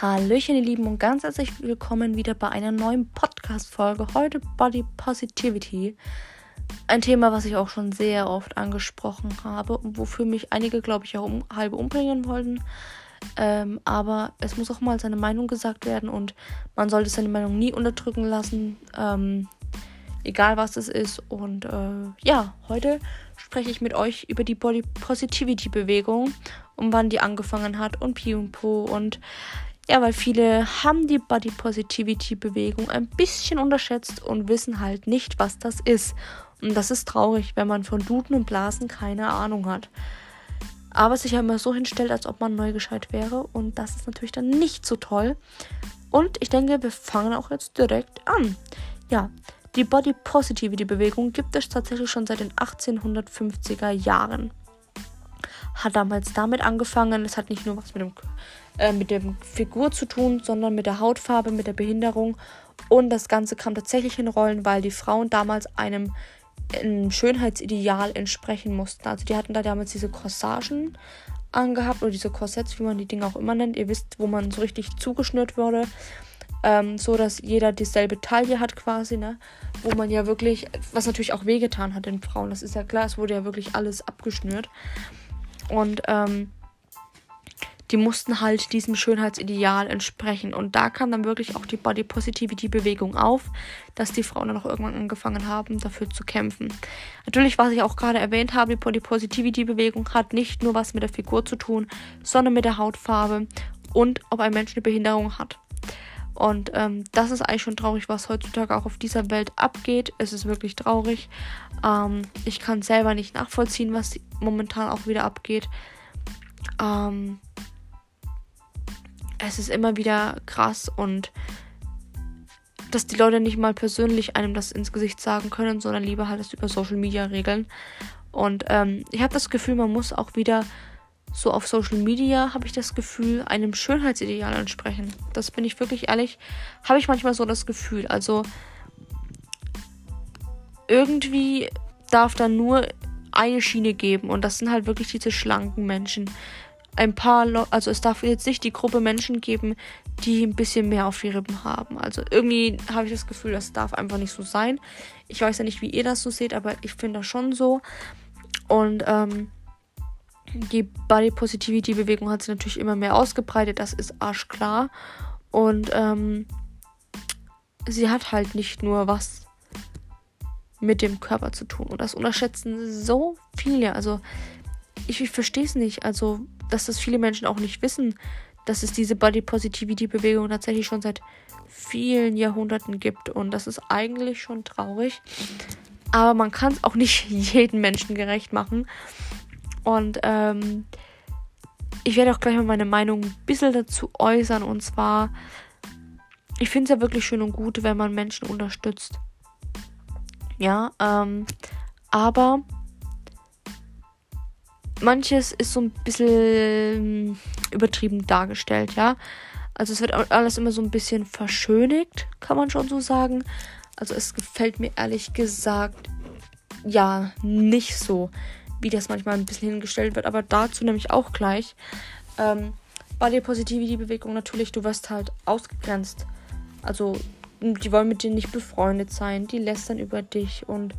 Hallöchen, ihr Lieben, und ganz herzlich willkommen wieder bei einer neuen Podcast-Folge. Heute Body Positivity. Ein Thema, was ich auch schon sehr oft angesprochen habe und wofür mich einige, glaube ich, auch um, halb umbringen wollten. Ähm, aber es muss auch mal seine Meinung gesagt werden und man sollte seine Meinung nie unterdrücken lassen. Ähm, egal was es ist. Und äh, ja, heute spreche ich mit euch über die Body Positivity Bewegung und wann die angefangen hat und Pi und Po und ja, weil viele haben die Body Positivity Bewegung ein bisschen unterschätzt und wissen halt nicht, was das ist. Und das ist traurig, wenn man von Duden und Blasen keine Ahnung hat. Aber sich ja immer so hinstellt, als ob man neu gescheit wäre. Und das ist natürlich dann nicht so toll. Und ich denke, wir fangen auch jetzt direkt an. Ja, die Body Positivity Bewegung gibt es tatsächlich schon seit den 1850er Jahren hat damals damit angefangen. Es hat nicht nur was mit dem äh, mit der Figur zu tun, sondern mit der Hautfarbe, mit der Behinderung. Und das Ganze kam tatsächlich in Rollen, weil die Frauen damals einem, einem Schönheitsideal entsprechen mussten. Also die hatten da damals diese Corsagen angehabt oder diese Korsetts, wie man die Dinge auch immer nennt. Ihr wisst, wo man so richtig zugeschnürt wurde. Ähm, so dass jeder dieselbe Taille hat quasi, ne? Wo man ja wirklich, was natürlich auch wehgetan hat den Frauen, das ist ja klar, es wurde ja wirklich alles abgeschnürt. Und ähm, die mussten halt diesem Schönheitsideal entsprechen. Und da kam dann wirklich auch die Body Positivity Bewegung auf, dass die Frauen dann auch irgendwann angefangen haben, dafür zu kämpfen. Natürlich, was ich auch gerade erwähnt habe, die Body Positivity Bewegung hat nicht nur was mit der Figur zu tun, sondern mit der Hautfarbe und ob ein Mensch eine Behinderung hat. Und ähm, das ist eigentlich schon traurig, was heutzutage auch auf dieser Welt abgeht. Es ist wirklich traurig. Ähm, ich kann selber nicht nachvollziehen, was momentan auch wieder abgeht. Ähm, es ist immer wieder krass und dass die Leute nicht mal persönlich einem das ins Gesicht sagen können, sondern lieber halt das über Social Media regeln. Und ähm, ich habe das Gefühl, man muss auch wieder so auf Social Media, habe ich das Gefühl, einem Schönheitsideal entsprechen. Das bin ich wirklich ehrlich, habe ich manchmal so das Gefühl. Also irgendwie darf da nur eine Schiene geben und das sind halt wirklich diese schlanken Menschen ein paar, Le also es darf jetzt nicht die Gruppe Menschen geben, die ein bisschen mehr auf die Rippen haben. Also irgendwie habe ich das Gefühl, das darf einfach nicht so sein. Ich weiß ja nicht, wie ihr das so seht, aber ich finde das schon so. Und ähm, die Body Positivity Bewegung hat sich natürlich immer mehr ausgebreitet, das ist arschklar. Und ähm, sie hat halt nicht nur was mit dem Körper zu tun. Und das unterschätzen so viele. Also ich, ich verstehe es nicht. Also dass das viele Menschen auch nicht wissen, dass es diese Body Positivity Bewegung tatsächlich schon seit vielen Jahrhunderten gibt. Und das ist eigentlich schon traurig. Aber man kann es auch nicht jedem Menschen gerecht machen. Und ähm, ich werde auch gleich mal meine Meinung ein bisschen dazu äußern. Und zwar, ich finde es ja wirklich schön und gut, wenn man Menschen unterstützt. Ja, ähm, aber manches ist so ein bisschen ähm, übertrieben dargestellt, ja. Also es wird alles immer so ein bisschen verschönigt, kann man schon so sagen. Also es gefällt mir ehrlich gesagt ja nicht so, wie das manchmal ein bisschen hingestellt wird. Aber dazu nämlich auch gleich. Ähm, Body Positivity Bewegung natürlich, du wirst halt ausgegrenzt. Also die wollen mit dir nicht befreundet sein, die lästern über dich und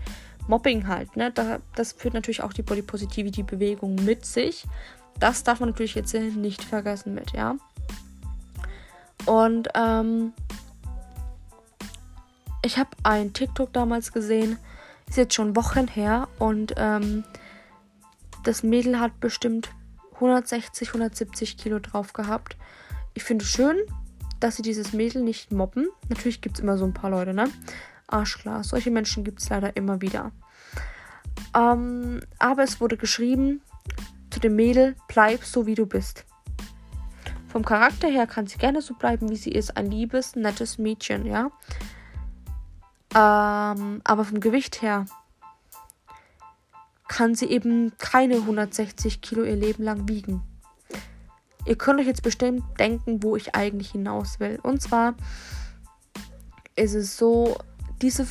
Mobbing halt, ne? Da, das führt natürlich auch die Body Positivity Bewegung mit sich. Das darf man natürlich jetzt nicht vergessen mit, ja. Und ähm, ich habe ein TikTok damals gesehen, ist jetzt schon Wochen her und ähm, das Mädel hat bestimmt 160, 170 Kilo drauf gehabt. Ich finde schön, dass sie dieses Mädel nicht mobben. Natürlich gibt es immer so ein paar Leute, ne? Arschklar. Solche Menschen gibt es leider immer wieder. Ähm, aber es wurde geschrieben zu dem Mädel, bleib so wie du bist. Vom Charakter her kann sie gerne so bleiben, wie sie ist. Ein liebes, nettes Mädchen, ja. Ähm, aber vom Gewicht her kann sie eben keine 160 Kilo ihr Leben lang wiegen. Ihr könnt euch jetzt bestimmt denken, wo ich eigentlich hinaus will. Und zwar ist es so, diese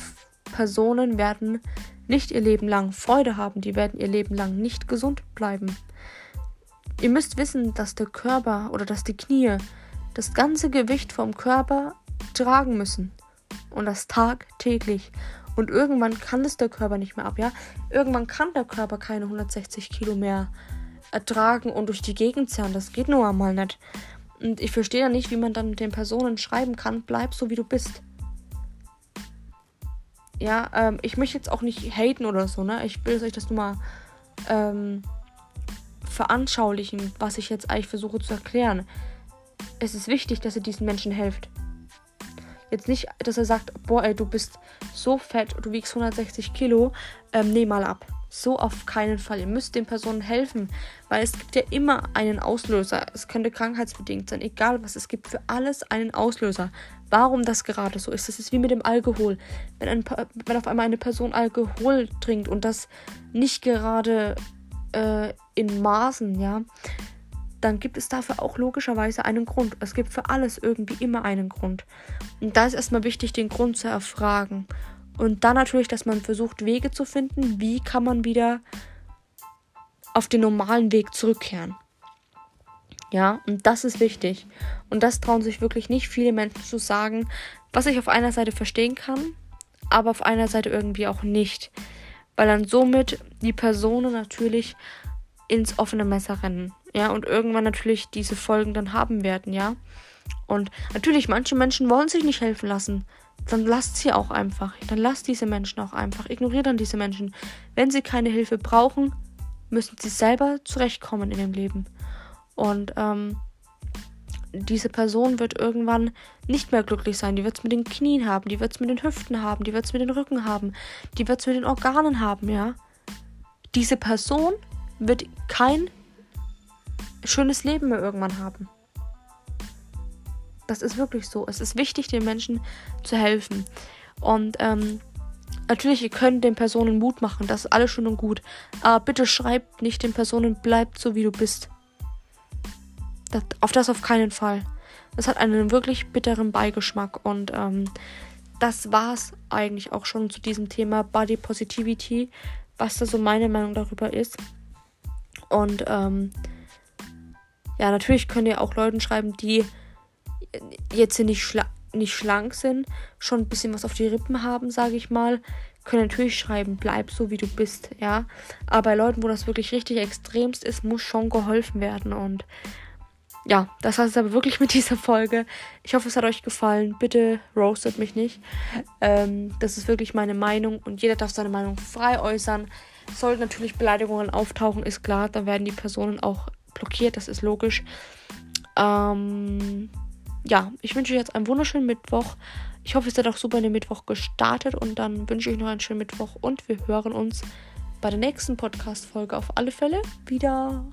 Personen werden nicht ihr Leben lang Freude haben, die werden ihr Leben lang nicht gesund bleiben. Ihr müsst wissen, dass der Körper oder dass die Knie das ganze Gewicht vom Körper tragen müssen. Und das tagtäglich. Und irgendwann kann es der Körper nicht mehr ab, ja? Irgendwann kann der Körper keine 160 Kilo mehr ertragen und durch die Gegend zerren. Das geht nur einmal nicht. Und ich verstehe ja nicht, wie man dann mit den Personen schreiben kann, bleib so wie du bist. Ja, ähm, ich möchte jetzt auch nicht haten oder so, ne? Ich will euch das nur mal ähm, veranschaulichen, was ich jetzt eigentlich versuche zu erklären. Es ist wichtig, dass ihr diesen Menschen helft. Jetzt nicht, dass er sagt, boah, ey, du bist so fett, du wiegst 160 Kilo, ähm, nee mal ab. So auf keinen Fall. Ihr müsst den Personen helfen, weil es gibt ja immer einen Auslöser. Es könnte krankheitsbedingt sein, egal was. Es gibt für alles einen Auslöser. Warum das gerade so ist, das ist wie mit dem Alkohol. Wenn, ein, wenn auf einmal eine Person Alkohol trinkt und das nicht gerade äh, in Maßen, ja, dann gibt es dafür auch logischerweise einen Grund. Es gibt für alles irgendwie immer einen Grund. Und da ist erstmal wichtig, den Grund zu erfragen. Und dann natürlich, dass man versucht, Wege zu finden, wie kann man wieder auf den normalen Weg zurückkehren. Ja, und das ist wichtig. Und das trauen sich wirklich nicht viele Menschen zu sagen, was ich auf einer Seite verstehen kann, aber auf einer Seite irgendwie auch nicht. Weil dann somit die Personen natürlich ins offene Messer rennen. Ja, und irgendwann natürlich diese Folgen dann haben werden, ja. Und natürlich, manche Menschen wollen sich nicht helfen lassen. Dann lasst sie auch einfach. Dann lasst diese Menschen auch einfach. Ignoriert dann diese Menschen. Wenn sie keine Hilfe brauchen, müssen sie selber zurechtkommen in dem Leben. Und ähm, diese Person wird irgendwann nicht mehr glücklich sein. Die wird es mit den Knien haben, die wird es mit den Hüften haben, die wird es mit den Rücken haben, die wird es mit den Organen haben, ja. Diese Person wird kein schönes Leben mehr irgendwann haben. Das ist wirklich so. Es ist wichtig, den Menschen zu helfen. Und ähm, natürlich, ihr könnt den Personen Mut machen. Das ist alles schön und gut. Aber bitte schreibt nicht den Personen, bleibt so wie du bist. Das, auf das auf keinen Fall. Das hat einen wirklich bitteren Beigeschmack. Und ähm, das es eigentlich auch schon zu diesem Thema Body Positivity, was da so meine Meinung darüber ist. Und ähm, ja, natürlich könnt ihr auch Leuten schreiben, die jetzt nicht, schla nicht schlank sind, schon ein bisschen was auf die Rippen haben, sage ich mal, können natürlich schreiben, bleib so wie du bist, ja. Aber bei Leuten, wo das wirklich richtig extremst ist, muss schon geholfen werden. Und ja, das war es aber wirklich mit dieser Folge. Ich hoffe, es hat euch gefallen. Bitte roastet mich nicht. Ähm, das ist wirklich meine Meinung und jeder darf seine Meinung frei äußern. Sollten natürlich Beleidigungen auftauchen, ist klar, dann werden die Personen auch blockiert, das ist logisch. Ähm, ja, ich wünsche euch jetzt einen wunderschönen Mittwoch. Ich hoffe, ihr seid auch super in den Mittwoch gestartet und dann wünsche ich euch noch einen schönen Mittwoch und wir hören uns bei der nächsten Podcast-Folge auf alle Fälle wieder.